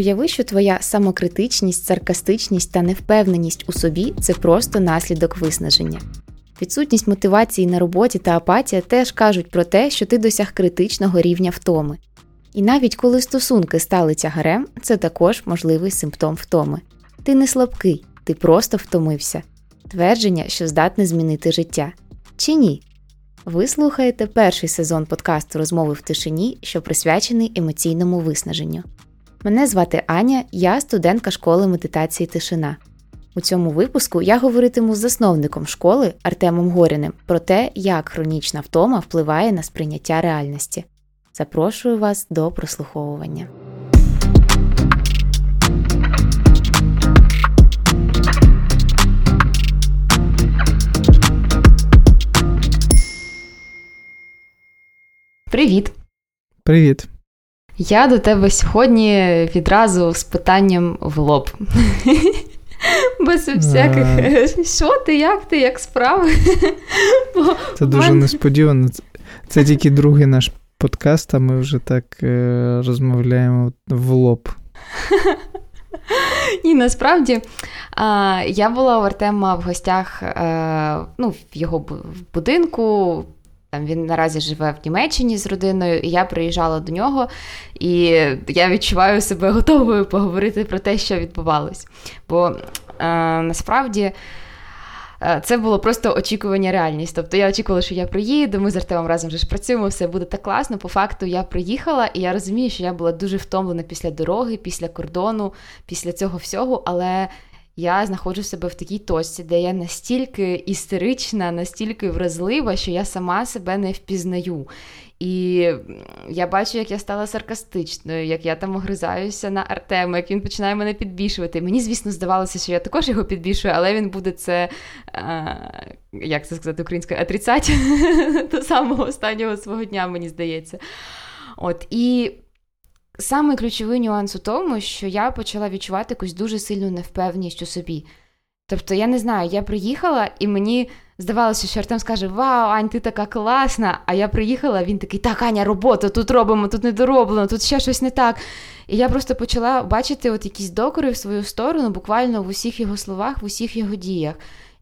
Уяви, що твоя самокритичність, саркастичність та невпевненість у собі це просто наслідок виснаження. Відсутність мотивації на роботі та апатія теж кажуть про те, що ти досяг критичного рівня втоми. І навіть коли стосунки стали тягарем, це також можливий симптом втоми. Ти не слабкий, ти просто втомився. Твердження, що здатне змінити життя. Чи ні? Ви слухаєте перший сезон подкасту Розмови в тишині, що присвячений емоційному виснаженню. Мене звати Аня, я студентка школи медитації Тишина. У цьому випуску я говоритиму з засновником школи Артемом Горіним про те, як хронічна втома впливає на сприйняття реальності. Запрошую вас до прослуховування. Привіт! Привіт! Я до тебе сьогодні відразу з питанням в лоб. Без всяких що ти, як ти, як справи. Це дуже несподівано. Це тільки другий наш подкаст, а ми вже так е, розмовляємо в лоб. І насправді я була у Артема в гостях е, ну, в його будинку. Там Він наразі живе в Німеччині з родиною, і я приїжджала до нього, і я відчуваю себе готовою поговорити про те, що відбувалось. Бо е, насправді е, це було просто очікування реальність. Тобто я очікувала, що я приїду, ми з Артемом разом вже ж працюємо, все буде так класно. По факту я приїхала, і я розумію, що я була дуже втомлена після дороги, після кордону, після цього всього. Але я знаходжу себе в такій точці, де я настільки істерична, настільки вразлива, що я сама себе не впізнаю. І я бачу, як я стала саркастичною, як я там огризаюся на Артема, як він починає мене підбішувати. Мені, звісно, здавалося, що я також його підбішую, але він буде це, а, як це сказати українською, отрицати до самого останнього свого дня, мені здається. От, І Саме ключовий нюанс у тому, що я почала відчувати якусь дуже сильну невпевність у собі. Тобто, я не знаю, я приїхала, і мені здавалося, що Артем скаже: Вау, Ань, ти така класна! А я приїхала, він такий, так, Аня, робота, тут робимо, тут не дороблено, тут ще щось не так. І я просто почала бачити от якісь докори в свою сторону, буквально в усіх його словах, в усіх його діях.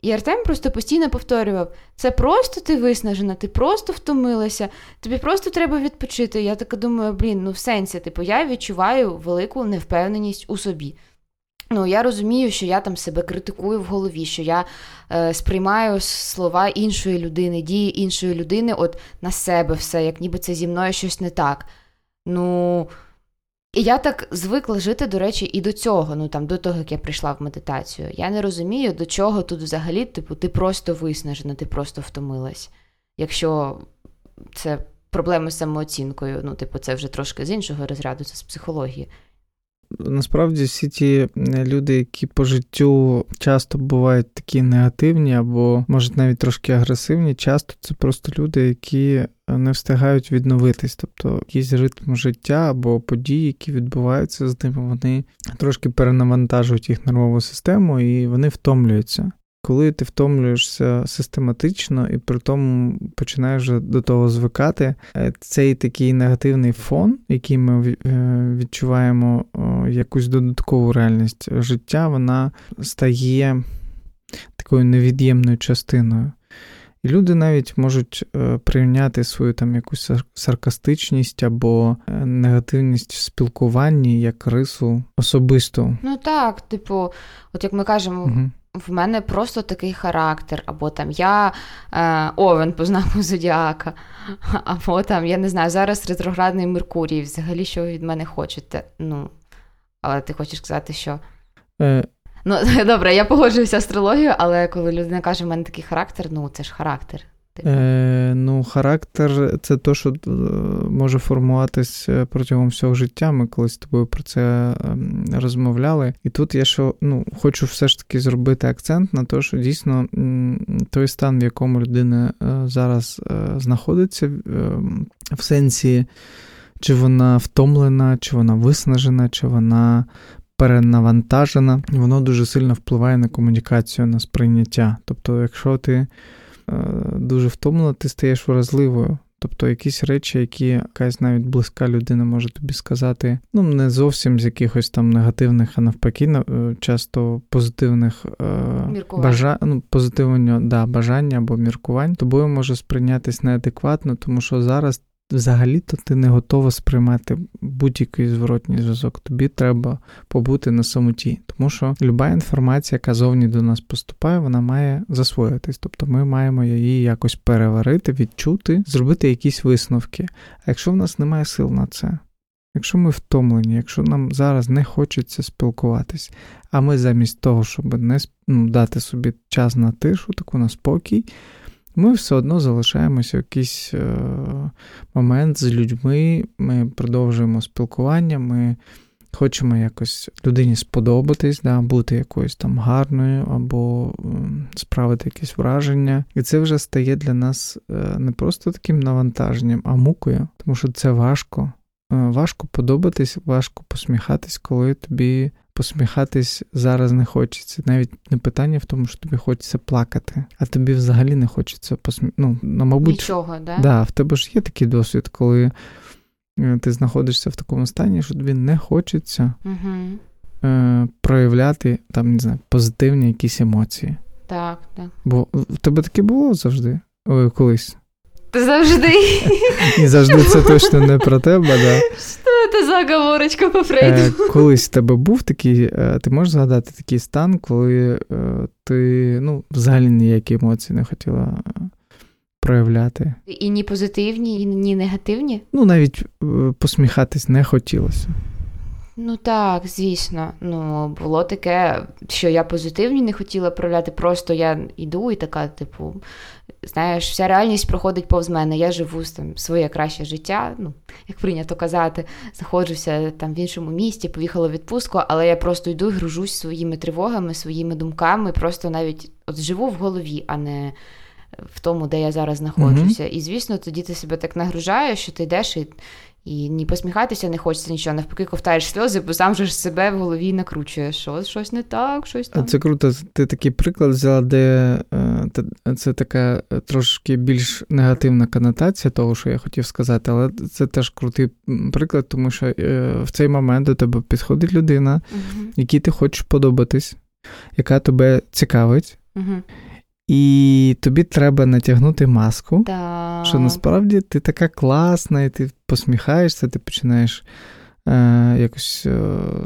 І Артем просто постійно повторював: це просто ти виснажена, ти просто втомилася, тобі просто треба відпочити. Я така думаю, блін, ну в сенсі, типу, я відчуваю велику невпевненість у собі. Ну, я розумію, що я там себе критикую в голові, що я е, сприймаю слова іншої людини, дії іншої людини от на себе все, як ніби це зі мною щось не так. Ну. І я так звикла жити, до речі, і до цього, ну там до того, як я прийшла в медитацію. Я не розумію, до чого тут взагалі, типу, ти просто виснажена, ти просто втомилась. Якщо це проблеми з самооцінкою, ну, типу, це вже трошки з іншого розряду, це з психології. Насправді всі ті люди, які по життю часто бувають такі негативні або, може, навіть трошки агресивні, часто це просто люди, які не встигають відновитись. Тобто якийсь ритм життя або події, які відбуваються з ними, вони трошки перенавантажують їх нервову систему і вони втомлюються коли ти втомлюєшся систематично і при тому починаєш вже до того звикати, е, цей такий негативний фон, який ми е, відчуваємо якусь додаткову реальність життя, вона стає такою невід'ємною частиною. І люди навіть можуть е, прийняти свою там якусь саркастичність або негативність в спілкуванні як рису особисту. Ну так, типу, от як ми кажемо, угу в мене просто такий характер, або там я е, овен по знаку Зодіака, або там, я не знаю, зараз ретроградний Меркурій, взагалі, що ви від мене хочете. Ну, але ти хочеш сказати, що. Е... Ну, добре, я погоджуюся з астрологією, але коли людина каже, в мене такий характер, ну це ж характер. Типу. Е, Ну, характер це то, що е, може формуватись е, протягом всього життя. Ми колись з тобою про це ем, розмовляли. І тут я що ну, хочу все ж таки зробити акцент на те, що дійсно той стан, в якому людина е, зараз знаходиться, в сенсі, чи вона втомлена, чи вона виснажена, чи вона. Перенавантажена, воно дуже сильно впливає на комунікацію, на сприйняття. Тобто, якщо ти дуже втомлена, ти стаєш вразливою. Тобто якісь речі, які якась навіть близька людина може тобі сказати, ну не зовсім з якихось там негативних, а навпаки, е, часто позитивних е, бажа... ну, позитивного да, бажання або міркувань, тобою може сприйнятись неадекватно, тому що зараз взагалі-то ти не готова сприймати будь-який зворотній зв'язок. Тобі треба побути на самоті, тому що люба інформація, яка зовні до нас поступає, вона має засвоїтись. Тобто ми маємо її якось переварити, відчути, зробити якісь висновки. А якщо в нас немає сил на це, якщо ми втомлені, якщо нам зараз не хочеться спілкуватись, а ми замість того, щоб не ну, дати собі час на тишу, таку на спокій ми все одно залишаємося в якийсь е, момент з людьми, ми продовжуємо спілкування, ми хочемо якось людині сподобатись, да, бути якоюсь там гарною або справити якесь враження. І це вже стає для нас е, не просто таким навантаженням, а мукою, тому що це важко. Е, важко подобатись, важко посміхатись, коли тобі посміхатись зараз не хочеться. Навіть не питання в тому, що тобі хочеться плакати, а тобі взагалі не хочеться посмі... ну, ну, мабуть, Нічого, да? Да, в тебе ж є такий досвід, коли е, ти знаходишся в такому стані, що тобі не хочеться угу. е, проявляти там, не знаю, позитивні якісь емоції. Так, так. Бо в тебе таке було завжди? Ой, колись. Завжди. І завжди це точно не про тебе, да. Що це за оговорочка по Фрейду? Е, колись в тебе був такий, е, ти можеш згадати такий стан, коли е, ти ну, взагалі ніякі емоції не хотіла проявляти. І ні позитивні, і ні негативні? Ну, навіть посміхатись не хотілося. Ну так, звісно. Ну, було таке, що я позитивні не хотіла проявляти, просто я йду і така, типу, знаєш, вся реальність проходить повз мене. Я живу там своє краще життя, ну, як прийнято казати, знаходжуся там в іншому місті, поїхала в відпустку, але я просто йду і гружусь своїми тривогами, своїми думками, просто навіть от живу в голові, а не в тому, де я зараз знаходжуся. Mm-hmm. І звісно, тоді ти себе так нагружаєш, що ти йдеш і і ні посміхатися не хочеться нічого, навпаки, ковтаєш сльози, бо сам же ж себе в голові накручуєш. Що щось не так, щось там. Це круто. Ти такий приклад взяла, де е, це така е, трошки більш негативна конотація того, що я хотів сказати, але це теж крутий приклад, тому що е, в цей момент до тебе підходить людина, угу. якій ти хочеш подобатись, яка тебе цікавить. Угу. І тобі треба натягнути маску, да. що насправді ти така класна, і ти посміхаєшся, ти починаєш е, якось. Е,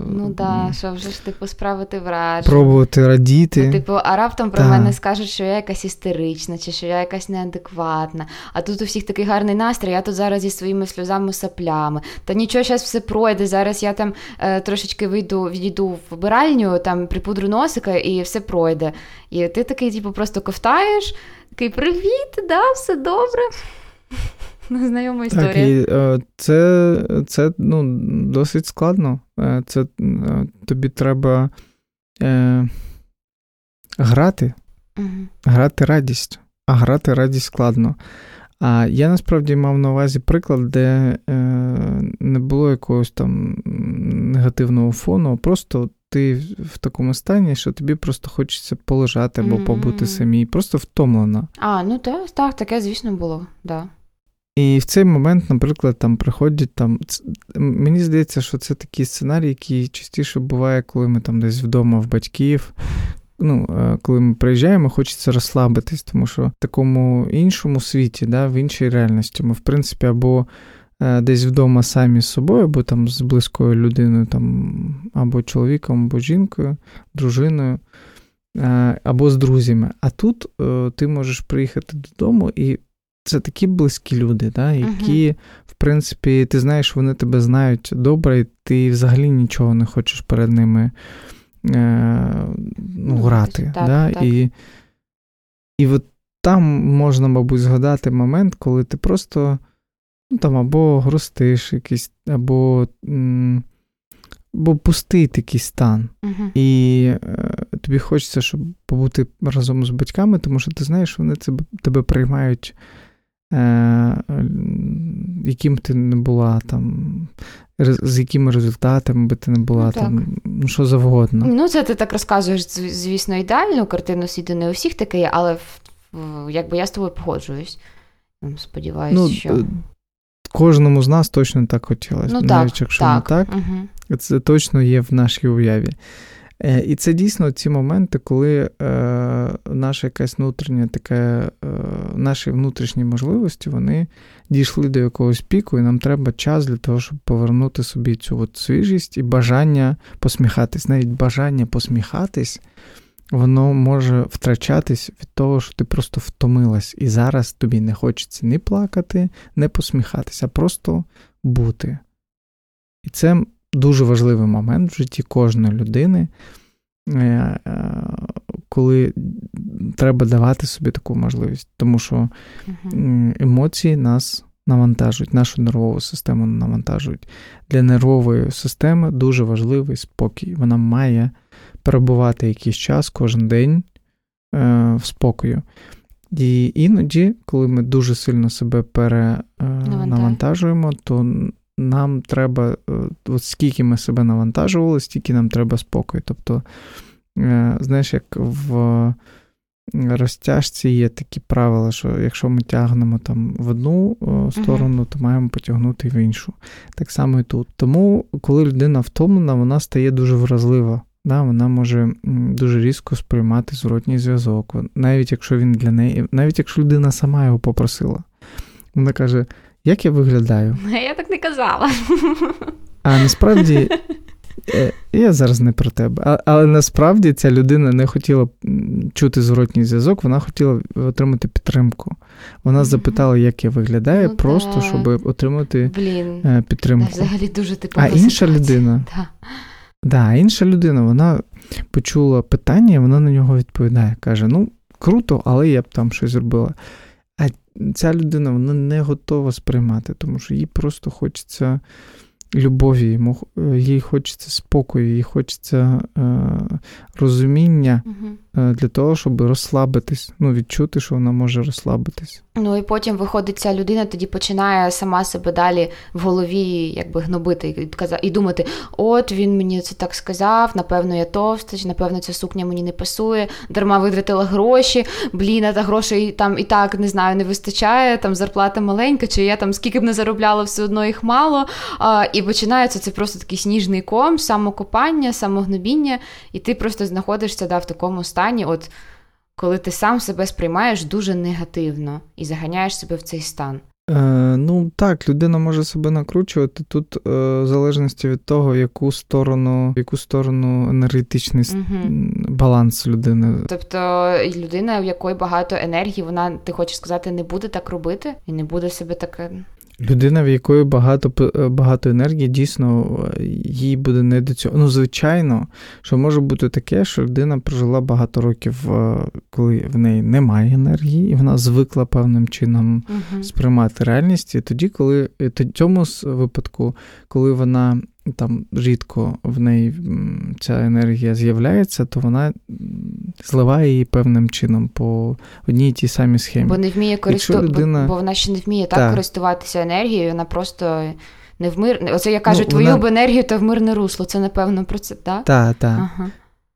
ну да, що вже ж типу справити враження. Пробувати радіти. Ну, типу, а раптом про да. мене скажуть, що я якась істерична, чи що я якась неадекватна. А тут у всіх такий гарний настрій, я тут зараз зі своїми сльозами саплями. Та нічого, зараз все пройде. Зараз я там е, трошечки вийду, відійду в вбиральню, там припудру носика, і все пройде. І ти такий, типу, просто ковтаєш, такий привіт, да, все добре. Знайома історія. Так, і е, Це це ну, досить складно. Е, це е, Тобі треба е, грати, угу. грати радість, а грати радість складно. А я насправді мав на увазі приклад, де е, не було якогось там негативного фону, просто ти в такому стані, що тобі просто хочеться полежати або побути самій, просто втомлена. А, ну так, так, таке, звісно, було, да. І в цей момент, наприклад, там приходять там. Мені здається, що це такий сценарій, який частіше буває, коли ми там десь вдома в батьків. Ну, е, коли ми приїжджаємо, хочеться розслабитись, тому що в такому іншому світі, да, в іншій реальності, ми, в принципі, або е, десь вдома самі з собою, або там з близькою людиною, там, або чоловіком, або жінкою, дружиною, е, або з друзями. А тут ти можеш приїхати додому і це такі близькі люди, да, які, uh-huh. в принципі, ти знаєш, вони тебе знають добре, і ти взагалі нічого не хочеш перед ними е, ну, грати. Так, да, так. І і от там можна, мабуть, згадати момент, коли ти просто ну, там або грустиш якийсь, або або пустий такий стан. Uh-huh. І е, тобі хочеться, щоб побути разом з батьками, тому що ти знаєш, вони тебе, тебе приймають яким ти не була там, з якими результатами би ти не була ну, там, ну що завгодно. Ну, це ти так розказуєш, звісно, ідеальну картину світу не у всіх таке є, але якби я з тобою погоджуюсь. Сподіваюся, ну, що. Е, кожному з нас точно так хотілося. Ну, Навіть так, якщо так. не так, угу. це точно є в нашій уяві. Е, і це дійсно ці моменти, коли е, наша якась внутрішня така, е, наші внутрішні можливості вони дійшли до якогось піку, і нам треба час для того, щоб повернути собі цю от свіжість і бажання посміхатись. Навіть бажання посміхатись, воно може втрачатись від того, що ти просто втомилась, і зараз тобі не хочеться ні плакати, не посміхатися, а просто бути. І це дуже важливий момент в житті кожної людини, е, е, коли треба давати собі таку можливість, тому що емоції нас навантажують, нашу нервову систему навантажують. Для нервової системи дуже важливий спокій. Вона має перебувати якийсь час кожен день е, в спокою. І іноді, коли ми дуже сильно себе перенавантажуємо, то нам треба, е, от скільки ми себе навантажували, стільки нам треба спокою. Тобто, е, знаєш, як в розтяжці є такі правила, що якщо ми тягнемо там в одну сторону, то маємо потягнути в іншу. Так само і тут. Тому, коли людина втомлена, вона стає дуже вразлива. Да, Вона може дуже різко сприймати зворотній зв'язок, навіть якщо він для неї, навіть якщо людина сама його попросила. Вона каже: як я виглядаю? Я так не казала. А насправді, е, я зараз не про тебе, але насправді ця людина не хотіла чути зворотній зв'язок, вона хотіла отримати підтримку. Вона запитала, як я виглядаю, ну, просто так. щоб отримати Блін, е, підтримку. Взагалі дуже типова А інша людина. Да. Да, інша людина, вона почула питання, вона на нього відповідає. Каже: ну, круто, але я б там щось зробила ця людина вона не готова сприймати, тому що їй просто хочеться любові, е, їй хочеться спокою, їй хочеться е, розуміння угу. для того, щоб розслабитись, ну, відчути, що вона може розслабитись. Ну і потім виходить, ця людина тоді починає сама себе далі в голові якби гнобити і думати: от він мені це так сказав, напевно, я товста, чи напевно, ця сукня мені не пасує, дарма витратила гроші, блін, а та грошей там і так не знаю, не вистачає, там зарплата маленька, чи я там скільки б не заробляла, все одно їх мало. А, І починається це просто такий сніжний ком, самокопання, самогнобіння, і ти просто знаходишся да, в такому стані. от коли ти сам себе сприймаєш дуже негативно і заганяєш себе в цей стан. Е, Ну так, людина може себе накручувати тут, е, в залежності від того, яку сторону, яку сторону енергетичний угу. баланс людини. Тобто людина, в якої багато енергії, вона ти хочеш сказати, не буде так робити і не буде себе так Людина, в якої багато е, багато енергії, дійсно е, їй буде не до цього. Ну, звичайно, що може бути таке, що людина прожила багато років, е, коли в неї немає енергії, і вона звикла певним чином угу. сприймати реальність. І тоді, коли в цьому випадку, коли вона там рідко в неї ця енергія з'являється, то вона зливає її певним чином по одній і тій самій схемі. Бо не вміє користу... людина... бо вона ще не вміє так, так користуватися енергією, вона просто не в мир. Оце я кажу, ну, твою вона... б енергію та в мирне русло. Це напевно про це, так? Так, так. Ага.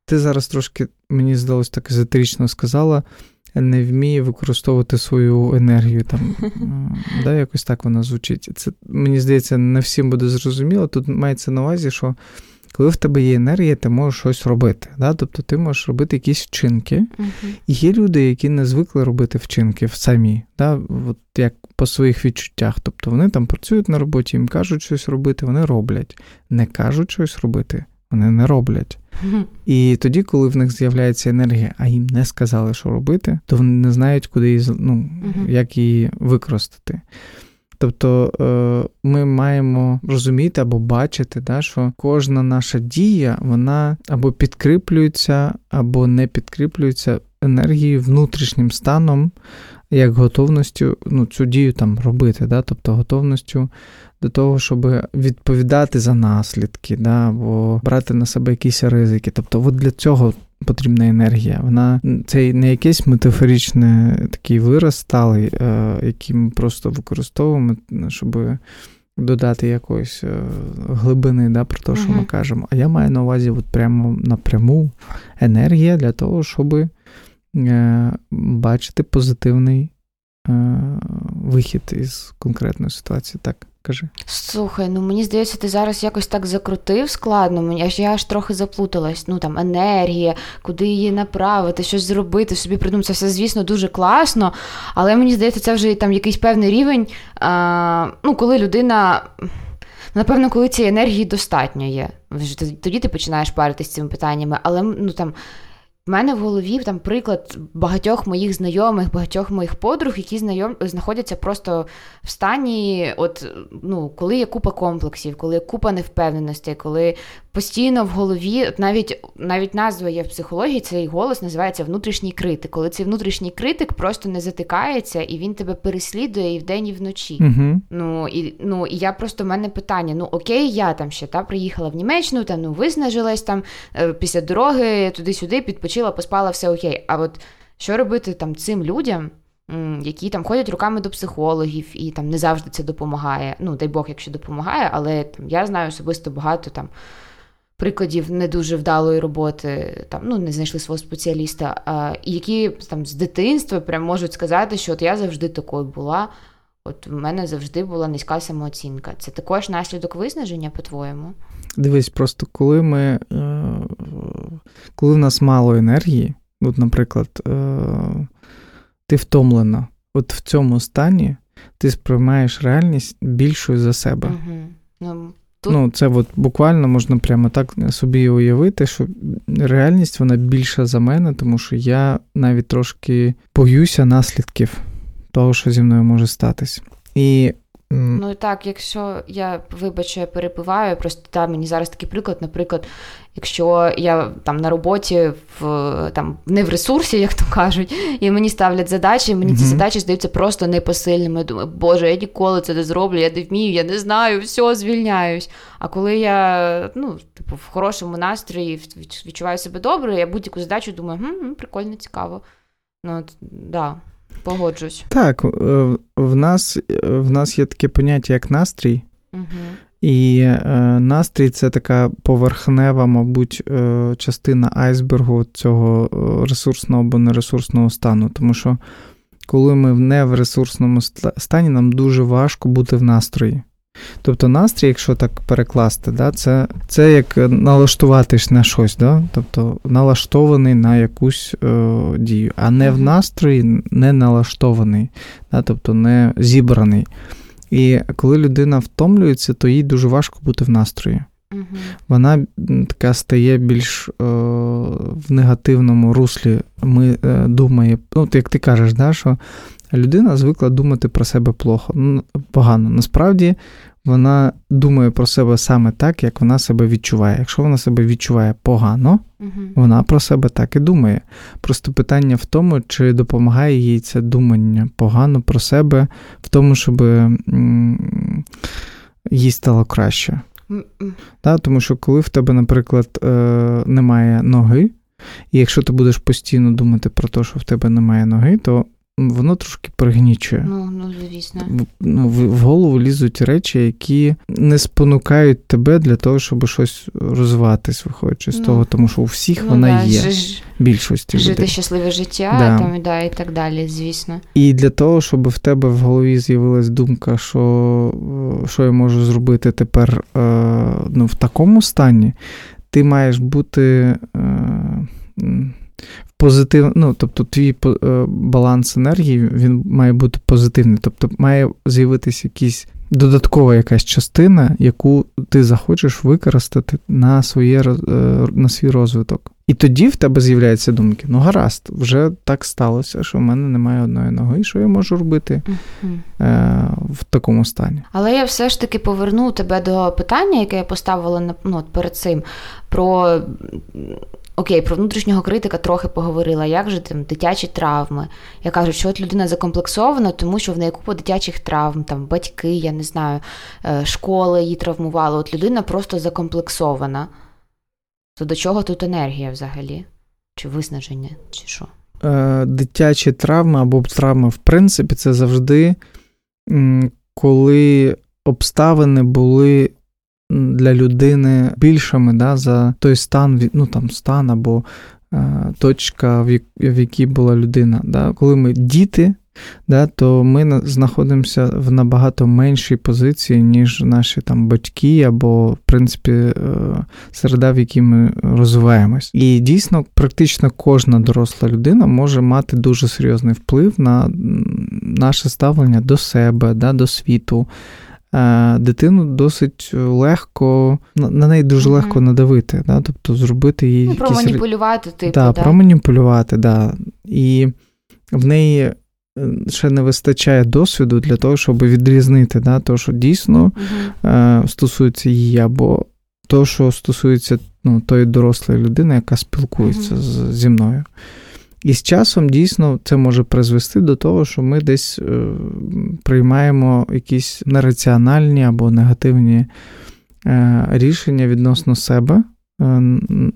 Ти зараз трошки, мені здалося, так езотерично сказала не вміє використовувати свою енергію. Там, да, Якось так вона звучить. Це, Мені здається, не всім буде зрозуміло. Тут мається на увазі, що коли в тебе є енергія, ти можеш щось робити. Да? Тобто ти можеш робити якісь вчинки. Uh-huh. І є люди, які не звикли робити вчинки самі, да? От як по своїх відчуттях. Тобто вони там працюють на роботі, їм кажуть щось робити, вони роблять. Не кажуть щось робити, вони не роблять. І тоді, коли в них з'являється енергія, а їм не сказали, що робити, то вони не знають, куди її, ну, як її використати. Тобто е, ми маємо розуміти або бачити, да, що кожна наша дія вона або підкріплюється, або не підкріплюється енергією внутрішнім станом, як готовністю ну, цю дію там робити, да, тобто готовністю до того, щоб відповідати за наслідки, да, або брати на себе якісь ризики. Тобто, от для цього потрібна енергія. Вона це не якийсь метафоричний такий вираз сталий, е, який ми просто використовуємо, щоб. Додати якоїсь е, глибини да, про те, що uh-huh. ми кажемо. А я маю на увазі от прямо напряму енергія для того, щоб е, бачити позитивний вихід із конкретної ситуації. Так, кажи. Слухай, ну мені здається, ти зараз якось так закрутив складно. Мені я аж трохи заплуталась. Ну там енергія, куди її направити, щось зробити, собі придумати. Це все, звісно, дуже класно. Але мені здається, це вже там якийсь певний рівень. А, Ну, коли людина. Напевно, коли цієї енергії достатньо є. Тоді ти починаєш паритися цими питаннями, але ну там в мене в голові там приклад багатьох моїх знайомих, багатьох моїх подруг, які знайом знаходяться просто в стані, от ну, коли є купа комплексів, коли є купа невпевненостей, коли постійно в голові, от навіть навіть назва є в психології, цей голос називається внутрішній критик. Коли цей внутрішній критик просто не затикається і він тебе переслідує і вдень, і вночі. Угу. Ну і ну і я просто в мене питання: ну окей, я там ще та приїхала в Німеччину, там ну виснажилась там після дороги туди-сюди, підпочила, поспала, все окей. А от що робити там цим людям? Які там ходять руками до психологів, і там не завжди це допомагає. Ну, дай Бог, якщо допомагає, але там я знаю особисто багато там прикладів не дуже вдалої роботи, там ну не знайшли свого спеціаліста, а, які там з дитинства прям можуть сказати, що от я завжди такою була. От в мене завжди була низька самооцінка. Це також наслідок виснаження, по-твоєму? Дивись, просто коли ми, е, коли в нас мало енергії, от, наприклад, е, ти втомлена, от в цьому стані ти сприймаєш реальність більшою за себе. Угу. Ну, Тут... Ну, це от буквально можна прямо так собі уявити, що реальність вона більша за мене, тому що я навіть трошки боюся наслідків того, що зі мною може статись. І Ну так, якщо я вибачу, я перепиваю, просто та мені зараз такий приклад, наприклад, якщо я там на роботі в там не в ресурсі, як то кажуть, і мені ставлять задачі, мені mm-hmm. ці задачі здаються просто непосильними. Я думаю, Боже, я ніколи це не зроблю, я не вмію, я не знаю, все, звільняюсь. А коли я ну, типу, в хорошому настрої відчуваю себе добре, я будь-яку задачу думаю, хм, прикольно, цікаво. Ну, от, да. Погоджусь. Так, е, в нас в нас є таке поняття, як настрій. Угу. І е, настрій це така поверхнева, мабуть, е, частина айсбергу цього е, ресурсного або нересурсного стану. Тому що коли ми не в ресурсному стані, нам дуже важко бути в настрої. Тобто настрій, якщо так перекласти, да, це це як налаштуватись на щось, да? тобто налаштований на якусь е, дію, а не в настрої не налаштований, да? тобто не зібраний. І коли людина втомлюється, то їй дуже важко бути в настрої. Угу. Вона така стає більш е, в негативному руслі. Ми е, думає, ну, як ти кажеш, да, що людина звикла думати про себе плохо, ну, погано. Насправді вона думає про себе саме так, як вона себе відчуває. Якщо вона себе відчуває погано, угу. вона про себе так і думає. Просто питання в тому, чи допомагає їй це думання погано про себе, в тому, щоб їй стало краще. Да, Тому що коли в тебе, наприклад, е, немає ноги, і якщо ти будеш постійно думати про те, що в тебе немає ноги, то воно трошки пригнічує. Ну, ну, звісно. Ну, в, в голову лізуть речі, які не спонукають тебе для того, щоб щось розвиватись, виходячи з ну, того, тому що у всіх ну, вона да, є. Ж, більшості Жити людей. щасливе життя да. там, да, і так далі, звісно. І для того, щоб в тебе в голові з'явилась думка, що що я можу зробити тепер е, ну, в такому стані, ти маєш бути. Е, позитив, ну, тобто твій е, баланс енергії він має бути позитивний. Тобто має з'явитися якийсь додаткова якась частина, яку ти захочеш використати на своє, е, на свій розвиток. І тоді в тебе з'являються думки: ну гаразд, вже так сталося, що в мене немає одної ноги, що я можу робити uh-huh. е, в такому стані. Але я все ж таки поверну тебе до питання, яке я поставила ну, перед цим, про Окей, про внутрішнього критика трохи поговорила. Як же там дитячі травми? Я кажу, що от людина закомплексована, тому що в неї купа дитячих травм, там батьки, я не знаю, е, школа її травмувала. От людина просто закомплексована. То до чого тут енергія взагалі? Чи виснаження, чи що? Е, дитячі травми або травми, в принципі, це завжди коли обставини були для людини більшими да, за той стан, ну там стан або е, точка, в якій була людина. Да. Коли ми діти, да, то ми знаходимося в набагато меншій позиції, ніж наші там батьки, або, в принципі, е, середа, в якій ми розвиваємось. І дійсно, практично кожна доросла людина може мати дуже серйозний вплив на наше ставлення до себе, да, до світу. Е, дитину досить легко, на неї дуже легко надавити, да? тобто зробити її. Ну, проманіпулювати, типу, да, да. проманіпулювати, да. І в неї ще не вистачає досвіду для того, щоб відрізнити да, то, що дійсно uh стосується її, або то, що стосується ну, тої дорослої людини, яка спілкується uh зі мною. І з часом дійсно це може призвести до того, що ми десь е, приймаємо якісь нераціональні або негативні е, рішення відносно себе е,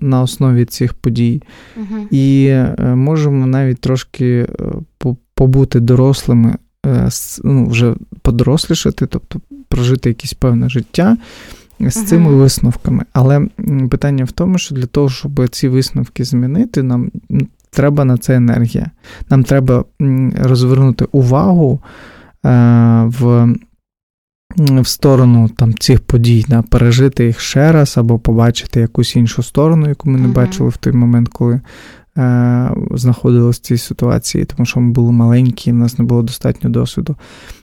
на основі цих подій. Угу. І можемо навіть трошки побути дорослими, ну, вже подорослішати, тобто прожити якесь певне життя. З uh цими висновками. Але питання в тому, що для того, щоб ці висновки змінити, нам треба на це енергія. Нам треба розвернути увагу е, в в сторону там, цих подій, да, пережити їх ще раз, або побачити якусь іншу сторону, яку ми не uh бачили в той момент, коли е, знаходилися в цій ситуації, тому що ми були маленькі, в нас не було достатньо досвіду.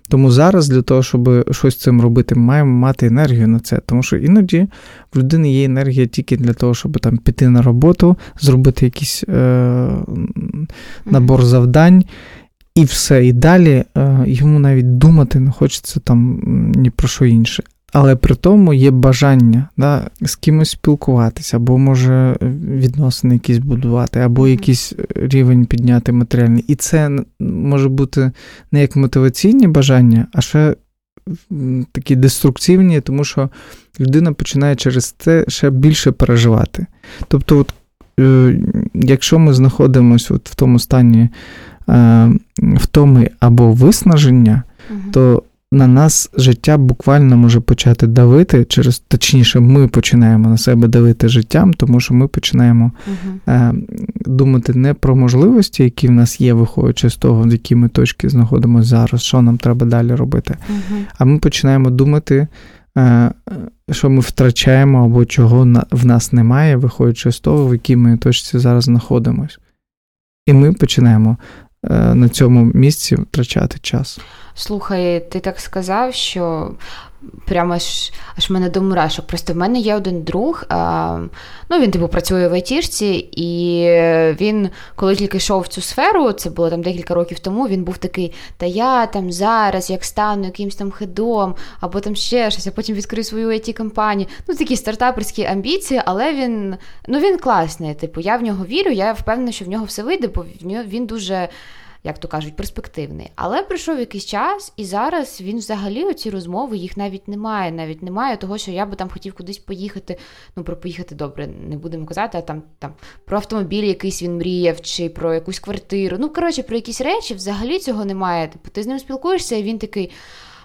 Тому зараз для того, щоб щось з цим робити, ми маємо мати енергію на це. Тому що іноді в людини є енергія тільки для того, щоб там піти на роботу, зробити якийсь е, набор завдань. І все. І далі е, йому навіть думати не хочеться там ні про що інше але при тому є бажання да, з кимось спілкуватися, або може відносини якісь будувати, або якийсь рівень підняти матеріальний. І це може бути не як мотиваційні бажання, а ще такі деструктивні, тому що людина починає через це ще більше переживати. Тобто, от, е, якщо ми знаходимося от в тому стані е, втоми або виснаження, то на нас життя буквально може почати давити, через точніше, ми починаємо на себе давити життям, тому що ми починаємо uh е, думати не про можливості, які в нас є, виходячи з того, в якій ми точки знаходимося зараз, що нам треба далі робити. uh А ми починаємо думати, е, що ми втрачаємо або чого в нас немає, виходячи з того, в якій ми точці зараз знаходимося. І ми починаємо на цьому місці втрачати час. Слухай, ти так сказав, що прямо аж аж мене до мурашок. Просто в мене є один друг, а, ну він типу працює в айтішці, і він, коли тільки йшов в цю сферу, це було там декілька років тому, він був такий: Та я там зараз як стану якимсь там хедом, або там ще щось, а потім відкрию свою it компанію Ну, такі стартаперські амбіції, але він ну він класний. Типу, я в нього вірю, я впевнена, що в нього все вийде, бо він дуже як то кажуть, перспективний. Але пройшов якийсь час, і зараз він взагалі оці розмови їх навіть немає. Навіть немає того, що я би там хотів кудись поїхати. Ну, про поїхати добре, не будемо казати, а там там про автомобіль якийсь він мріяв, чи про якусь квартиру. Ну, коротше, про якісь речі взагалі цього немає. Типу, ти з ним спілкуєшся, і він такий: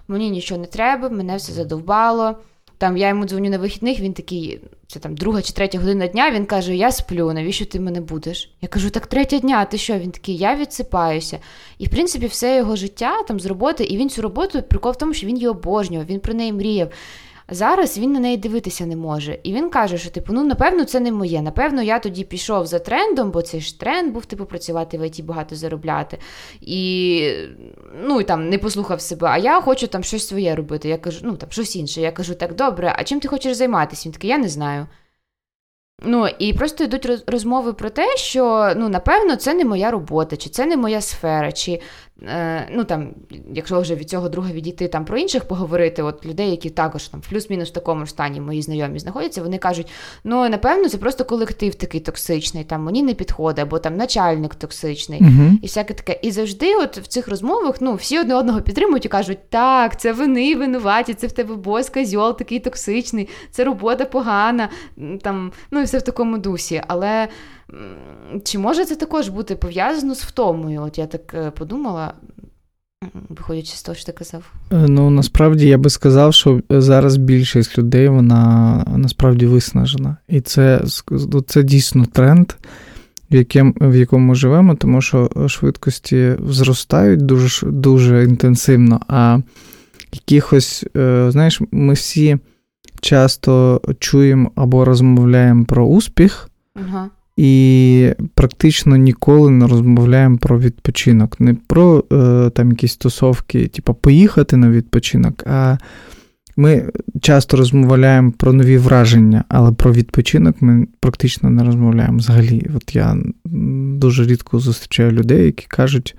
мені нічого не треба, мене все задовбало. Там я йому дзвоню на вихідних, він такий, це там друга чи третя година дня, він каже: Я сплю, навіщо ти мене будеш? Я кажу, так третя дня, а ти що? Він такий, я відсипаюся. І в принципі, все його життя там з роботи, і він цю роботу прикол в тому, що він її обожнював, він про неї мріяв. Зараз він на неї дивитися не може. І він каже, що типу, ну напевно, це не моє. Напевно, я тоді пішов за трендом, бо цей ж тренд був типу працювати в ІТ, багато заробляти. І ну і там не послухав себе, а я хочу там щось своє робити. Я кажу, ну там щось інше. Я кажу, так добре, а чим ти хочеш займатися? Він такий, я не знаю. Ну і просто йдуть розмови про те, що ну напевно це не моя робота, чи це не моя сфера, чи Е, ну там, якщо вже від цього друга відійти там про інших поговорити, от людей, які також там плюс-мінус в такому ж стані мої знайомі знаходяться, вони кажуть, ну напевно, це просто колектив такий токсичний, там мені не підходить, або там начальник токсичний, uh і всяке таке. І завжди, от в цих розмовах, ну всі одне одного підтримують і кажуть, так, це вони винуваті, це в тебе бос, козьол такий токсичний, це робота погана, там, ну і все в такому дусі. Але. Чи може це також бути пов'язано з втомою? От я так е, подумала, виходячи з того, що ти казав. Е, ну, насправді я би сказав, що зараз більшість людей вона насправді виснажена. І це, це дійсно тренд. в яким, в якому ми живемо, тому що швидкості зростають дуже дуже інтенсивно, а якихось, е, знаєш, ми всі часто чуємо або розмовляємо про успіх. Ага. І практично ніколи не розмовляємо про відпочинок. Не про е, там якісь стосовки, типу поїхати на відпочинок, а ми часто розмовляємо про нові враження, але про відпочинок ми практично не розмовляємо взагалі. От я дуже рідко зустрічаю людей, які кажуть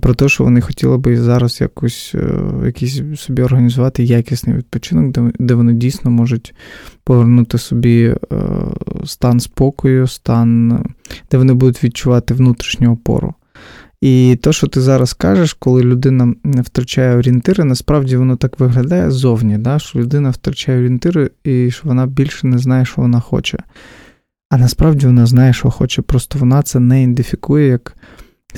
про те, що вони хотіли би зараз якось е, якийсь собі організувати якісний відпочинок, де, де вони дійсно можуть повернути собі е, стан спокою, стан, де вони будуть відчувати внутрішню опору. І то, що ти зараз кажеш, коли людина втрачає орієнтири, насправді воно так виглядає ззовні, да? що людина втрачає орієнтири і що вона більше не знає, що вона хоче. А насправді вона знає, що хоче, просто вона це не ідентифікує як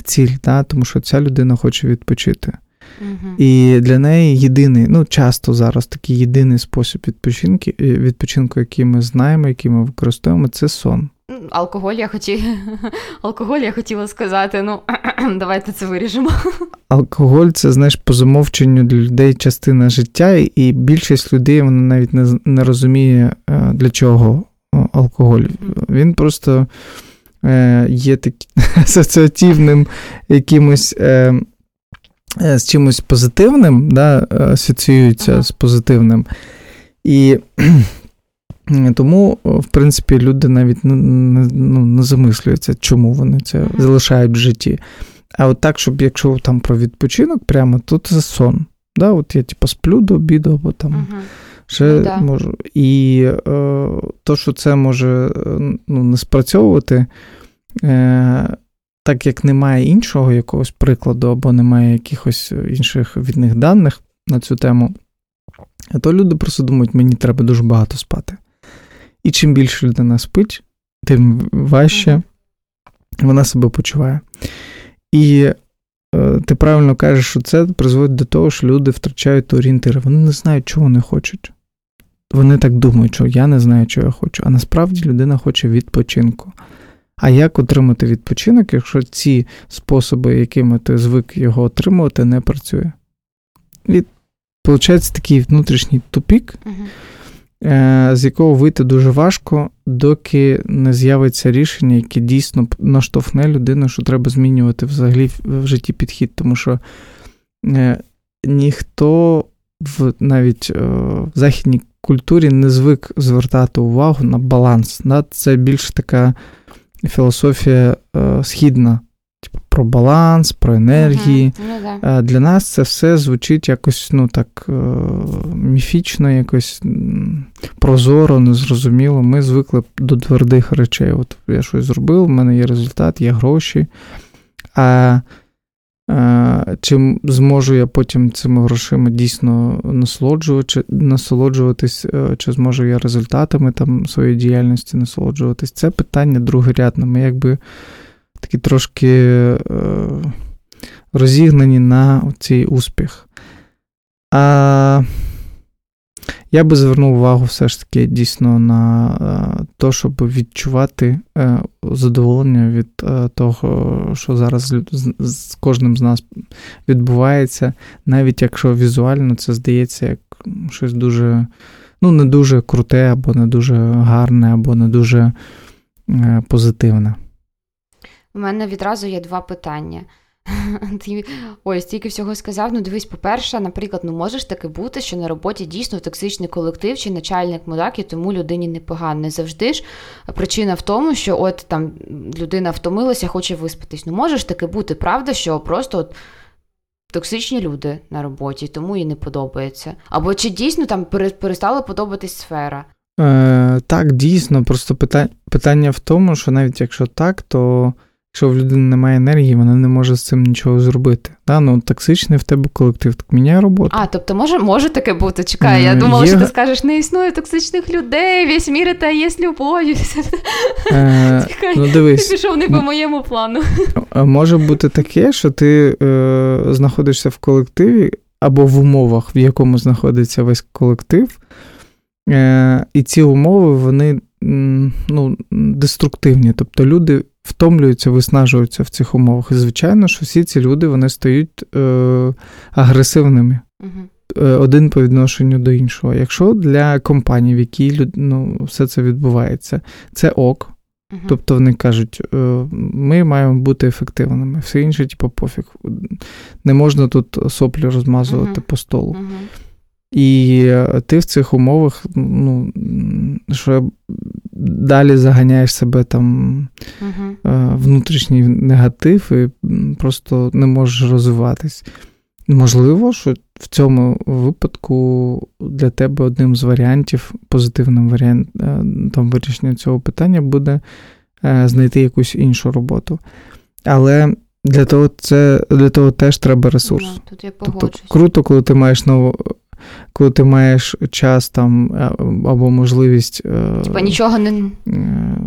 ціль, да? тому що ця людина хоче відпочити. Угу. І для неї єдиний, ну часто зараз такий єдиний спосіб відпочинку, відпочинку, який ми знаємо, який ми використовуємо, це сон. Алкоголь я хотіла алкоголь я хотіла сказати. Ну давайте це виріжемо. Алкоголь це знаєш по замовченню для людей частина життя, і більшість людей вона навіть не не розуміє е, для чого алкоголь. Він просто е, є таким асоціативним якимось. Е, з чимось позитивним, да, асоціюється ага. з позитивним. І тому, в принципі, люди навіть не, ну, не замислюються, чому вони це залишають в житті. А от так, щоб якщо там про відпочинок, прямо тут це сон. Да, От я типу, сплю до обіду, або там uh-huh. Ще ну, да. можу. І е, то, що це може ну, не спрацьовувати, е, так як немає іншого якогось прикладу, або немає якихось інших відних даних на цю тему, то люди просто думають, мені треба дуже багато спати. І чим більше людина спить, тим важче вона себе почуває. І е, ти правильно кажеш, що це призводить до того, що люди втрачають орієнтири. Вони не знають, чого вони хочуть. Вони так думають, що я не знаю, що я хочу. А насправді людина хоче відпочинку. А як отримати відпочинок, якщо ці способи, якими ти звик його отримувати, не працює? І виходить такий внутрішній тупік. Е, з якого вийти дуже важко, доки не з'явиться рішення, яке дійсно наштовхне людину, що треба змінювати взагалі в житті підхід, тому що е, ніхто в навіть е, в західній культурі не звик звертати увагу на баланс. Це більш така філософія східна Типу, про баланс, про енергії. Uh-huh. Ну. Для нас це все звучить якось ну так е, міфічно, якось прозоро, незрозуміло. Ми звикли до твердих речей. От я щось зробив, в мене є результат, є гроші. А чи зможу я потім цими грошима дійсно насолоджуватись, е, чи зможу я результатами там своєї діяльності насолоджуватись? Це питання другорядне. Ми якби такі трошки е, розігнані на цей успіх. А я би звернув увагу все ж таки дійсно на е, те, щоб відчувати е, задоволення від того, що зараз з кожним з нас відбувається, навіть якщо візуально це здається як щось дуже, ну, не дуже круте, або не дуже гарне, або не дуже позитивне. У мене відразу є два питання. Ти ой, стільки всього сказав. Ну, дивись, по-перше, наприклад, ну можеш таки бути, що на роботі дійсно токсичний колектив чи начальник мудак, і тому людині непогано. Не завжди ж причина в тому, що от там людина втомилася, хоче виспатись. Ну, можеш таки бути, правда, що просто от токсичні люди на роботі, тому їй не подобається. Або чи дійсно там перестала подобатись сфера? Е, Так, дійсно. Просто питання в тому, що навіть якщо так, то. Якщо в людини немає енергії, вона не може з цим нічого зробити. Да? Ну, Токсичний в тебе колектив, так міняє роботу. А, тобто може може таке бути. Чекай, я думала, Є... що ти скажеш, не існує токсичних людей, весь мір та є любов'ю. Е, Чекай, ну, дивись. Ти пішов не по моєму плану. Може бути таке, що ти е, знаходишся в колективі або в умовах, в якому знаходиться весь колектив, е, і ці умови, вони ну, деструктивні. Тобто люди втомлюються, виснажуються в цих умовах. І звичайно, що всі ці люди вони стають е, агресивними. Угу. Один по відношенню до іншого. Якщо для компаній, в якій ну, все це відбувається, це ок. Uh-huh. Тобто вони кажуть, «Е, ми маємо бути ефективними, все інше, типу, пофіг. Не можна тут соплі розмазувати uh-huh. по столу. Uh-huh. І ти в цих умовах, ну, що далі заганяєш себе там uh-huh. внутрішній негатив і просто не можеш розвиватись. Можливо, що в цьому випадку для тебе одним з варіантів, позитивним варіантом е, вирішення цього питання буде е, знайти якусь іншу роботу. Але для того це для того теж треба ресурс. No, ну, тут я тобто Круто, коли ти маєш нову. Коли ти маєш час там е, або можливість Типа нічого не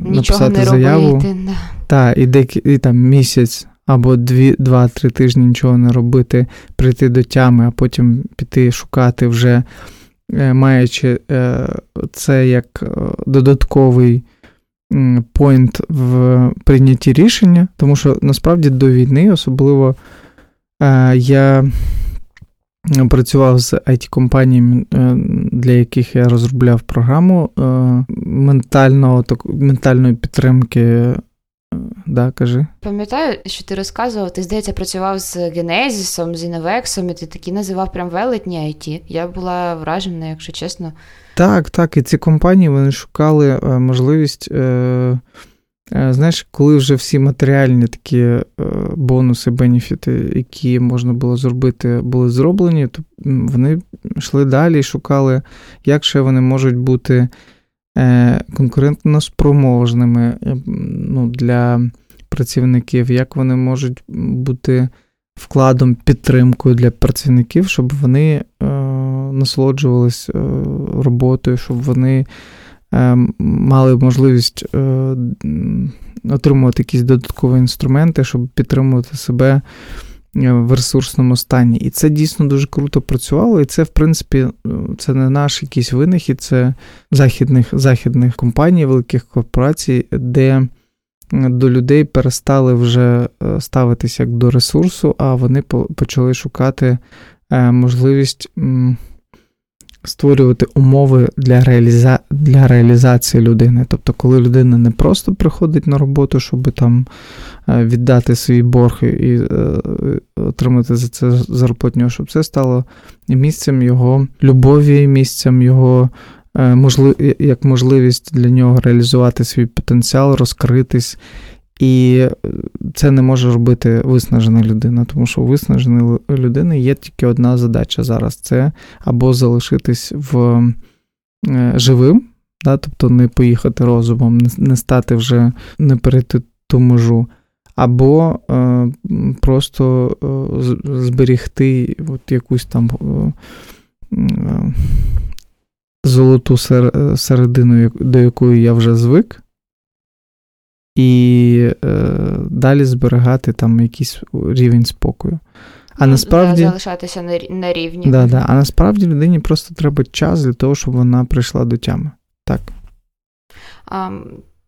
нічого не заяву, робити. Да. Так, і, деякі, і там місяць або два-три тижні нічого не робити, прийти до тями, а потім піти шукати вже, е, маючи е, це як е, додатковий поінт в прийнятті рішення, тому що насправді до війни особливо я. Працював з it компаніями для яких я розробляв програму ментального, ментальної підтримки Да, кажи. Пам'ятаю, що ти розказував, ти, здається, працював з Генезісом, з Інновексом, і ти такі називав прям велетні IT. Я була вражена, якщо чесно. Так, так. І ці компанії вони шукали е, можливість. Е, е, Знаєш, коли вже всі матеріальні такі е, бонуси, бенефіти, які можна було зробити, були зроблені, то вони йшли далі і шукали, як ще вони можуть бути Е, конкурентно спроможними е, ну, для працівників, як вони можуть бути вкладом, підтримкою для працівників, щоб вони е, насолоджувались е, роботою, щоб вони е, мали можливість е, отримувати якісь додаткові інструменти, щоб підтримувати себе. Е, в ресурсному стані. І це дійсно дуже круто працювало. І це, в принципі, е, це не наш якийсь винахід, це західних західних компаній, великих корпорацій, де е, до людей перестали вже ставитися як до ресурсу, а вони почали шукати можливість створювати умови для реаліза... для реалізації людини. Тобто, коли людина не просто приходить на роботу, щоб там е, віддати свій борг і е, отримати за це зарплатню, щоб це стало місцем його любові, місцем його. Е, можлив... як можливість для нього реалізувати свій потенціал, розкритись і е, це не може робити виснажена людина, тому що у виснаженої людини є тільки одна задача зараз: це або залишитись в е, живим, да, тобто не поїхати розумом, не стати вже, не перейти ту межу, або е, просто е, зберігти от якусь там е, е золоту середину, до якої я вже звик і е, далі зберігати там якийсь рівень спокою. А ну, насправді залишатися на на рівні. Да, да. А насправді людині просто треба час для того, щоб вона прийшла до тями. Так. А,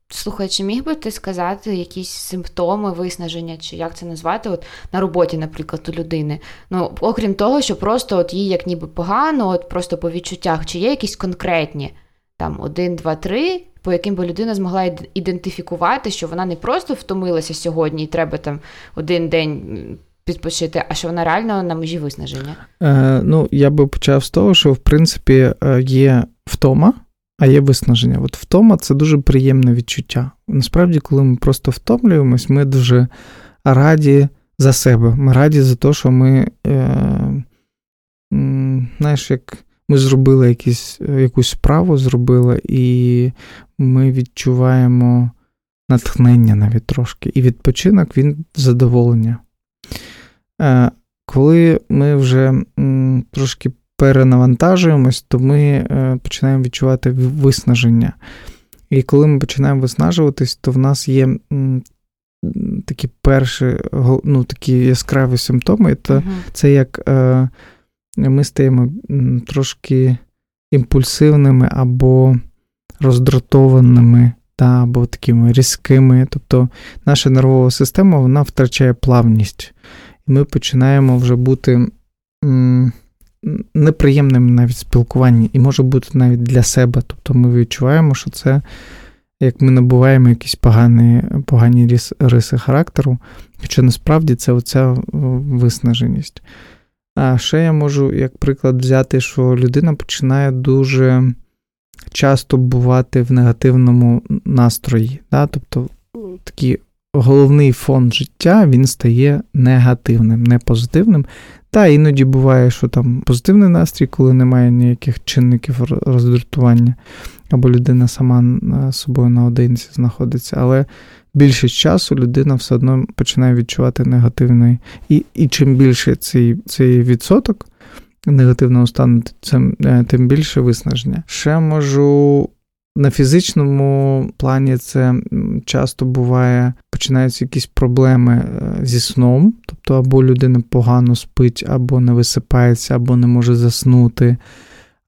Слухай, чи міг би ти сказати якісь симптоми виснаження, чи як це назвати, от на роботі, наприклад, у людини? Ну, окрім того, що просто от їй як ніби погано, от просто по відчуттях, чи є якісь конкретні там один, два, три по яким би людина змогла ідентифікувати, що вона не просто втомилася сьогодні, і треба там один день. Підпочити, а що вона реально на межі виснаження? Е, Ну, я би почав з того, що в принципі е, є втома, а є виснаження. От втома це дуже приємне відчуття. Насправді, коли ми просто втомлюємось, ми дуже раді за себе. Ми раді за те, що ми, е, знаєш, як ми зробили якісь, якусь справу, зробили, і ми відчуваємо натхнення навіть трошки. І відпочинок він задоволення. Е, коли ми вже трошки перенавантажуємось, то ми е, починаємо відчувати виснаження. І коли ми починаємо виснажуватись, то в нас є такі перші ну, такі яскраві симптоми. Це, uh це як е, ми стаємо трошки імпульсивними або роздратованими та, або такими різкими. Тобто наша нервова система вона втрачає плавність. І ми починаємо вже бути неприємним навіть спілкуванні, і може бути навіть для себе. Тобто ми відчуваємо, що це як ми набуваємо якісь погані погані риси характеру, хоча насправді це оця виснаженість. А ще я можу, як приклад, взяти, що людина починає дуже часто бувати в негативному настрої. Да? Тобто такий головний фон життя він стає негативним, не позитивним. Та іноді буває, що там позитивний настрій, коли немає ніяких чинників роздратування, або людина сама з собою наодинці знаходиться. Але більшість часу людина все одно починає відчувати негативний. І і чим більше цей цей відсоток негативного стану, тим, е, тим більше виснаження. Ще можу. На фізичному плані це часто буває, починаються якісь проблеми е, зі сном, тобто або людина погано спить, або не висипається, або не може заснути,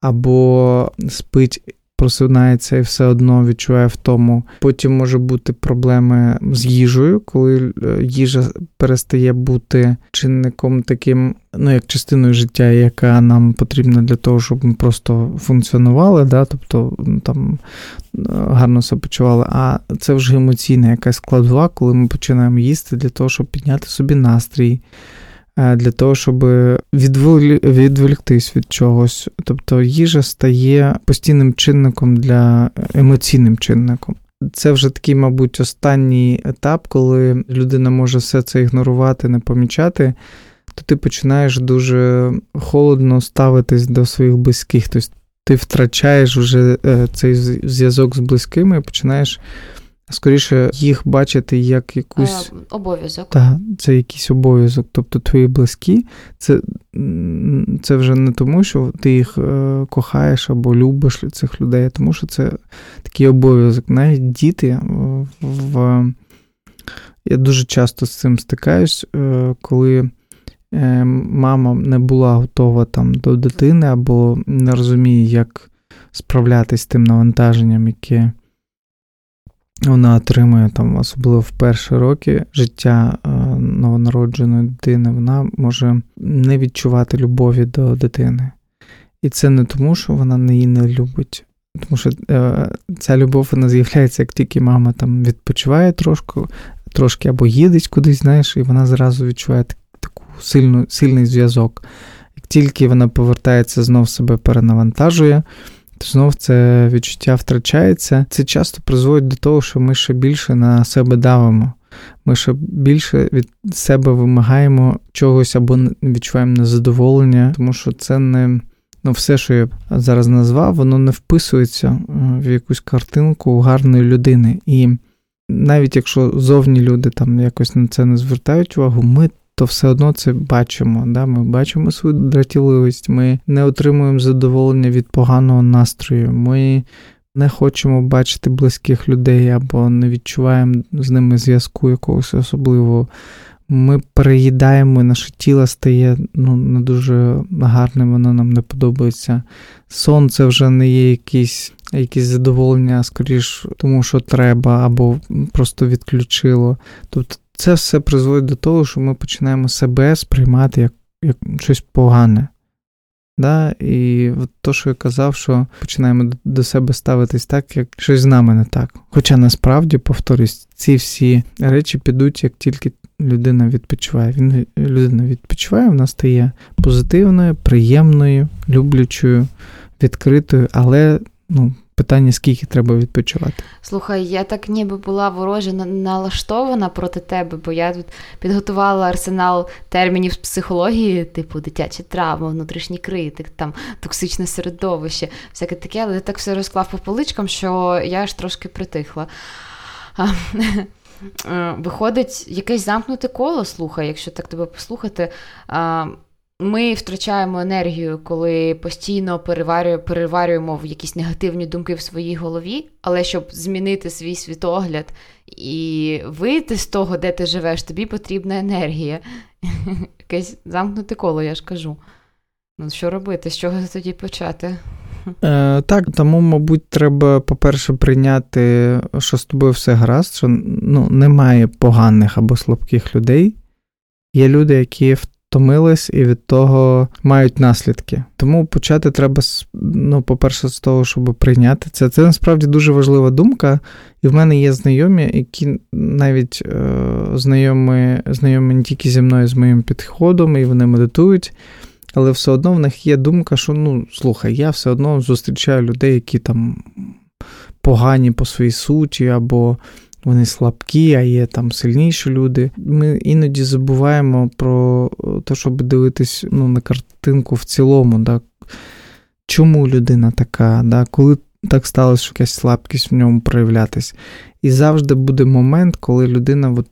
або спить просинається і все одно відчуває втому. Потім може бути проблеми з їжею, коли е, їжа перестає бути чинником таким, ну як частиною життя, яка нам потрібна для того, щоб ми просто функціонували, да, тобто там е, гарно себе почували. А це вже емоційна якась складова, коли ми починаємо їсти для того, щоб підняти собі настрій. Е, для того, щоб відволіктись від чогось. Тобто їжа стає постійним чинником для емоційним чинником. Це вже такий, мабуть, останній етап, коли людина може все це ігнорувати, не помічати, то ти починаєш дуже холодно ставитись до своїх близьких. Тобто ти втрачаєш вже е, цей зв'язок з близькими і починаєш скоріше їх бачити як якусь е, обов'язок. Так, це якийсь обов'язок. Тобто твої близькі, це це вже не тому, що ти їх е, кохаєш або любиш цих людей, а тому що це такий обов'язок. Навіть діти в. Я дуже часто з цим стикаюсь, е, коли е, мама не була готова там до дитини або не розуміє, як справлятися з тим навантаженням, яке вона отримує там, особливо в перші роки життя е, новонародженої дитини, вона може не відчувати любові до дитини. І це не тому, що вона її не любить. Тому що е, ця любов вона з'являється, як тільки мама там відпочиває трошки, трошки або їдеть кудись, знаєш, і вона зразу відчуває таку сильну, сильний зв'язок. Як тільки вона повертається, знов себе перенавантажує то знов це відчуття втрачається. Це часто призводить до того, що ми ще більше на себе давимо. Ми ще більше від себе вимагаємо чогось або відчуваємо незадоволення, тому що це не ну, все, що я зараз назвав, воно не вписується е, в якусь картинку гарної людини. І навіть якщо зовні люди там якось на це не звертають увагу, ми то все одно це бачимо. Да? Ми бачимо свою дратівливість, ми не отримуємо задоволення від поганого настрою. Ми не хочемо бачити близьких людей або не відчуваємо з ними зв'язку якогось особливого. Ми переїдаємо, наше тіло стає ну, не дуже гарним, воно нам не подобається. Сон це вже не є якісь якісь задоволення, скоріш тому, що треба, або просто відключило. Тобто це все призводить до того, що ми починаємо себе сприймати як як щось погане. Да? І от то, що я казав, що починаємо до себе ставитись так, як щось з нами не так. Хоча насправді, повторюсь, ці всі речі підуть, як тільки людина відпочиває. Він людина відпочиває, вона стає позитивною, приємною, люблячою, відкритою, але ну, Питання, скільки треба відпочивати. Слухай, я так ніби була вороже налаштована проти тебе, бо я тут підготувала арсенал термінів з психології, типу дитячі травми, внутрішній критик, там токсичне середовище, всяке таке, але ти так все розклав по поличкам, що я аж трошки притихла. Е, виходить, якесь замкнуте коло, слухай, якщо так тебе послухати. Ми втрачаємо енергію, коли постійно переварюємо в якісь негативні думки в своїй голові, але щоб змінити свій світогляд і вийти з того, де ти живеш, тобі потрібна енергія. Якесь замкнуте коло, я ж кажу. Ну, що робити? З чого тоді почати? Е, Так, тому, мабуть, треба, по-перше, прийняти, що з тобою все гаразд, що ну, немає поганих або слабких людей. Є люди, які втомились і від того мають наслідки. Тому почати треба, ну, по-перше, з того, щоб прийняти це. Це насправді дуже важлива думка. І в мене є знайомі, які навіть е, знайомі, знайомі не тільки зі мною з моїм підходом, і вони медитують. Але все одно в них є думка, що ну, слухай, я все одно зустрічаю людей, які там погані по своїй суті, або вони слабкі, а є там сильніші люди. Ми іноді забуваємо про те, щоб дивитись ну, на картинку в цілому. Да? Чому людина така, да? коли так сталося, що якась слабкість в ньому проявлятись. І завжди буде момент, коли людина от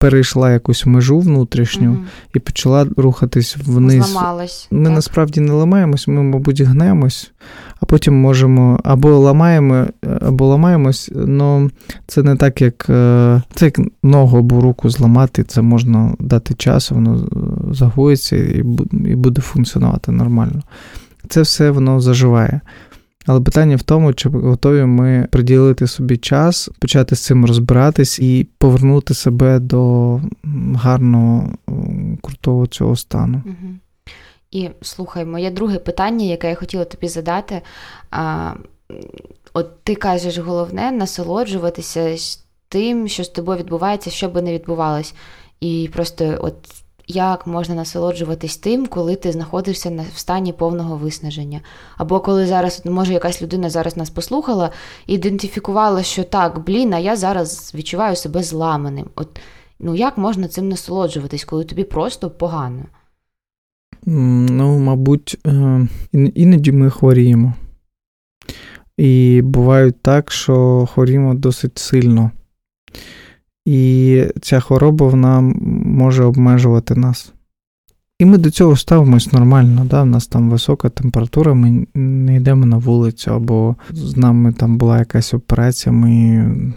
перейшла якусь межу внутрішню угу. і почала рухатись вниз. Зламалась. Ми так. насправді не ламаємось, ми, мабуть, гнемось, а потім можемо або ламаємо, або ламаємось, але це не так, як е, це як ногу або руку зламати, це можна дати час, воно загоїться і буде функціонувати нормально. Це все воно заживає. Але питання в тому, чи готові ми приділити собі час, почати з цим розбиратись і повернути себе до гарного, крутого цього стану. І слухай, моє друге питання, яке я хотіла тобі задати. А, От ти кажеш, головне насолоджуватися тим, що з тобою відбувається, що би не відбувалось. І просто от як можна насолоджуватись тим, коли ти знаходишся в стані повного виснаження. Або коли зараз, може, якась людина зараз нас послухала ідентифікувала, що так, блін, а я зараз відчуваю себе зламаним. От ну як можна цим насолоджуватись, коли тобі просто погано? Ну, мабуть, е, іноді ми хворіємо. І бувають так, що хворіємо досить сильно. І ця хвороба вона може обмежувати нас. І ми до цього ставимось нормально. Да? У нас там висока температура, ми не йдемо на вулицю, або з нами там була якась операція, ми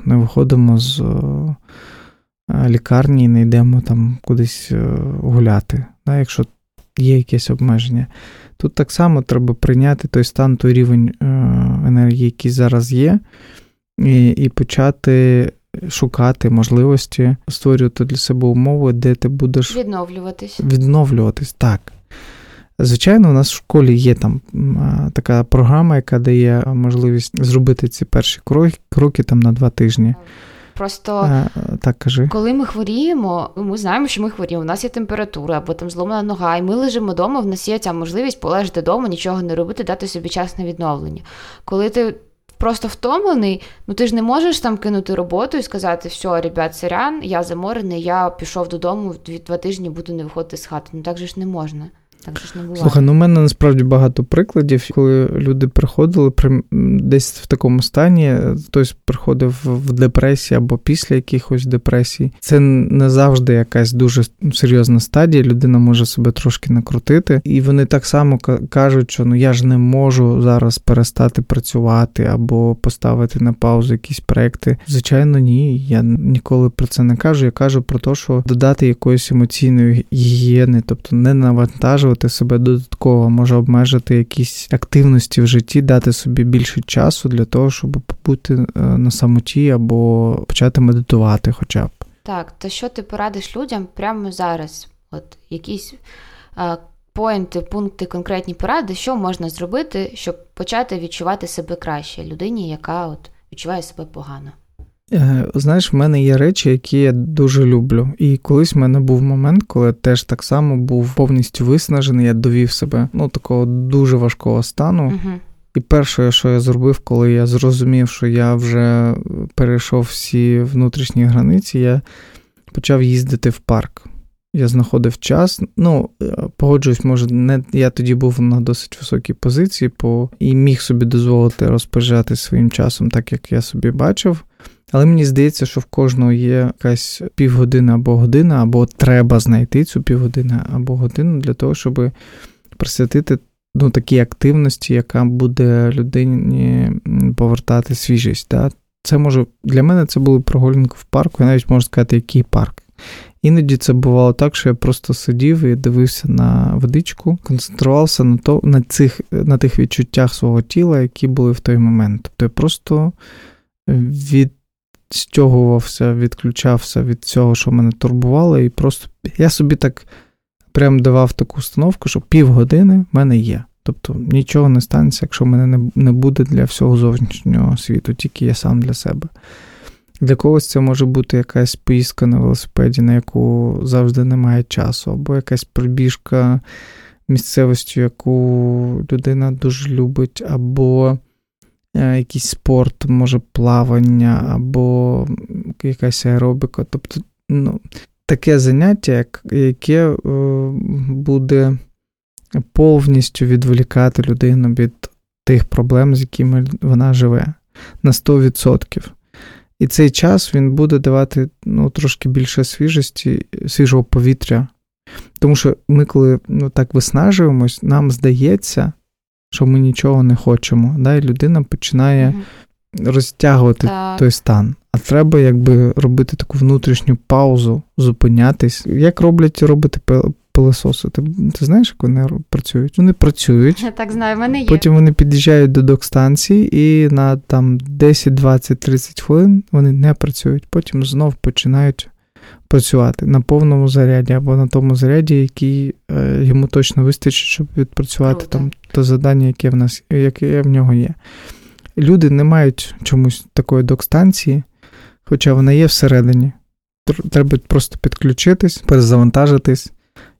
не виходимо з е, лікарні і не йдемо там кудись е, гуляти, да? якщо є якесь обмеження. Тут так само треба прийняти той стан, той рівень е, енергії, який зараз є, і, і почати шукати можливості, створювати для себе умови, де ти будеш відновлюватись. Відновлюватись, так. Звичайно, у нас в школі є там така програма, яка дає можливість зробити ці перші кроки, кроки там на два тижні. Просто а, так кажи. коли ми хворіємо, ми знаємо, що ми хворіємо. У нас є температура або там зломана нога, і ми лежимо вдома, в нас є ця можливість полежати вдома, нічого не робити, дати собі час на відновлення. Коли ти просто втомлений, ну ти ж не можеш там кинути роботу і сказати, все, ребят, сорян, я заморений, я пішов додому, два тижні буду не виходити з хати. Ну так же ж не можна. Так же ж не буває. Слухай, ну в мене насправді багато прикладів, коли люди приходили при десь в такому стані, хтось приходив в депресії або після якихось депресій. Це не завжди якась дуже серйозна стадія. Людина може себе трошки накрутити, і вони так само кажуть, що ну я ж не можу зараз перестати працювати або поставити на паузу якісь проекти. Звичайно, ні. Я ніколи про це не кажу. Я кажу про те, що додати якоїсь емоційної гігієни, тобто не навантажувати навантажувати себе додатково, може обмежити якісь активності в житті, дати собі більше часу для того, щоб побути е, на самоті або почати медитувати, хоча б. Так, то що ти порадиш людям прямо зараз? От якісь е, поінти, пункти, конкретні поради, що можна зробити, щоб почати відчувати себе краще людині, яка от відчуває себе погано. Е, знаєш, в мене є речі, які я дуже люблю. І колись в мене був момент, коли я теж так само був повністю виснажений, я довів себе ну, такого дуже важкого стану. uh І перше, що я зробив, коли я зрозумів, що я вже перейшов всі внутрішні границі, я почав їздити в парк. Я знаходив час. Ну, е, погоджуюсь, може, не я тоді був на досить високій позиції, по і міг собі дозволити розпоряджати своїм часом, так як я собі бачив. Але мені здається, що в кожного є якась півгодина або година, або треба знайти цю півгодину або годину для того, щоб присвятити ну, такій активності, яка буде людині повертати свіжість. Да? Це може для мене це були прогулянки в парку, я навіть можу сказати, який парк. Іноді це бувало так, що я просто сидів і дивився на водичку, концентрувався на то, на, цих, на тих відчуттях свого тіла, які були в той момент. Тобто я просто відстягувався, відключався від цього, що мене турбувало, і просто я собі так прям давав таку установку, що півгодини в мене є. Тобто нічого не станеться, якщо мене не буде для всього зовнішнього світу, тільки я сам для себе. Для когось це може бути якась поїздка на велосипеді, на яку завжди немає часу, або якась пробіжка місцевістю, яку людина дуже любить, або якийсь спорт, може плавання, або якась аеробіка. Тобто, ну, таке заняття, яке е, буде повністю відволікати людину від тих проблем, з якими вона живе на 100%. І цей час він буде давати ну, трошки більше свіжості, свіжого повітря. Тому що ми, коли ну, так виснажуємось, нам здається, що ми нічого не хочемо. Да? І людина починає mm-hmm. розтягувати так. той стан. А треба якби робити таку внутрішню паузу, зупинятись, як роблять робити пилососи. Ти ти знаєш, як вони працюють? Вони працюють. Я так знаю, в мене є. Потім вони під'їжджають до док-станції і на там 10, 20, 30 хвилин вони не працюють. Потім знов починають працювати на повному заряді або на тому заряді, який е, йому точно вистачить, щоб відпрацювати Круто. там те завдання, яке в нас, яке в нього є. Люди не мають чомусь такої док-станції, хоча вона є всередині. Треба просто підключитись, перезавантажитись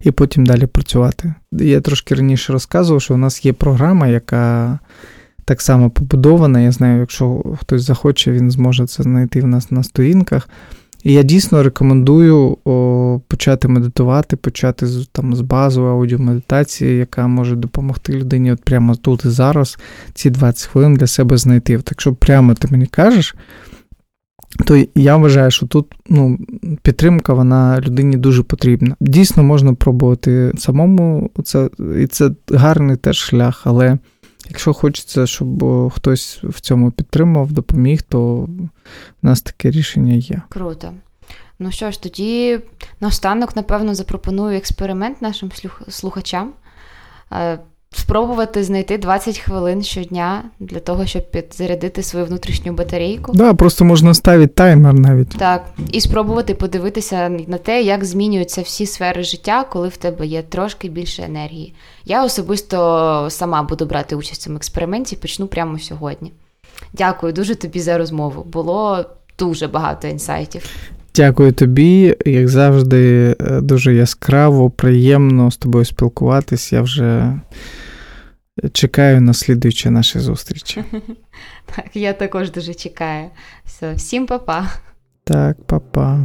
і потім далі працювати. Я трошки раніше розказував, що у нас є програма, яка так само побудована. Я знаю, якщо хтось захоче, він зможе це знайти в нас на сторінках. І я дійсно рекомендую о, почати медитувати, почати з, там, з базової аудіомедитації, яка може допомогти людині от прямо тут і зараз ці 20 хвилин для себе знайти. Так що прямо ти мені кажеш, то я вважаю, що тут ну, підтримка вона людині дуже потрібна. Дійсно, можна пробувати самому, це, і це гарний теж шлях, але якщо хочеться, щоб хтось в цьому підтримав, допоміг, то в нас таке рішення є. Круто. Ну що ж, тоді наостанок, напевно, запропоную експеримент нашим слухачам. Спробувати знайти 20 хвилин щодня для того, щоб підзарядити свою внутрішню батарейку. Да, просто можна ставити таймер навіть. Так, і спробувати подивитися на те, як змінюються всі сфери життя, коли в тебе є трошки більше енергії. Я особисто сама буду брати участь в цьому експерименті, почну прямо сьогодні. Дякую дуже тобі за розмову. Було дуже багато інсайтів. Дякую тобі, як завжди, е, дуже яскраво, приємно з тобою спілкуватись. Я вже чекаю на слідуючі наші зустрічі. Так, я також дуже чекаю. Все, Всім па-па. Так, па-па.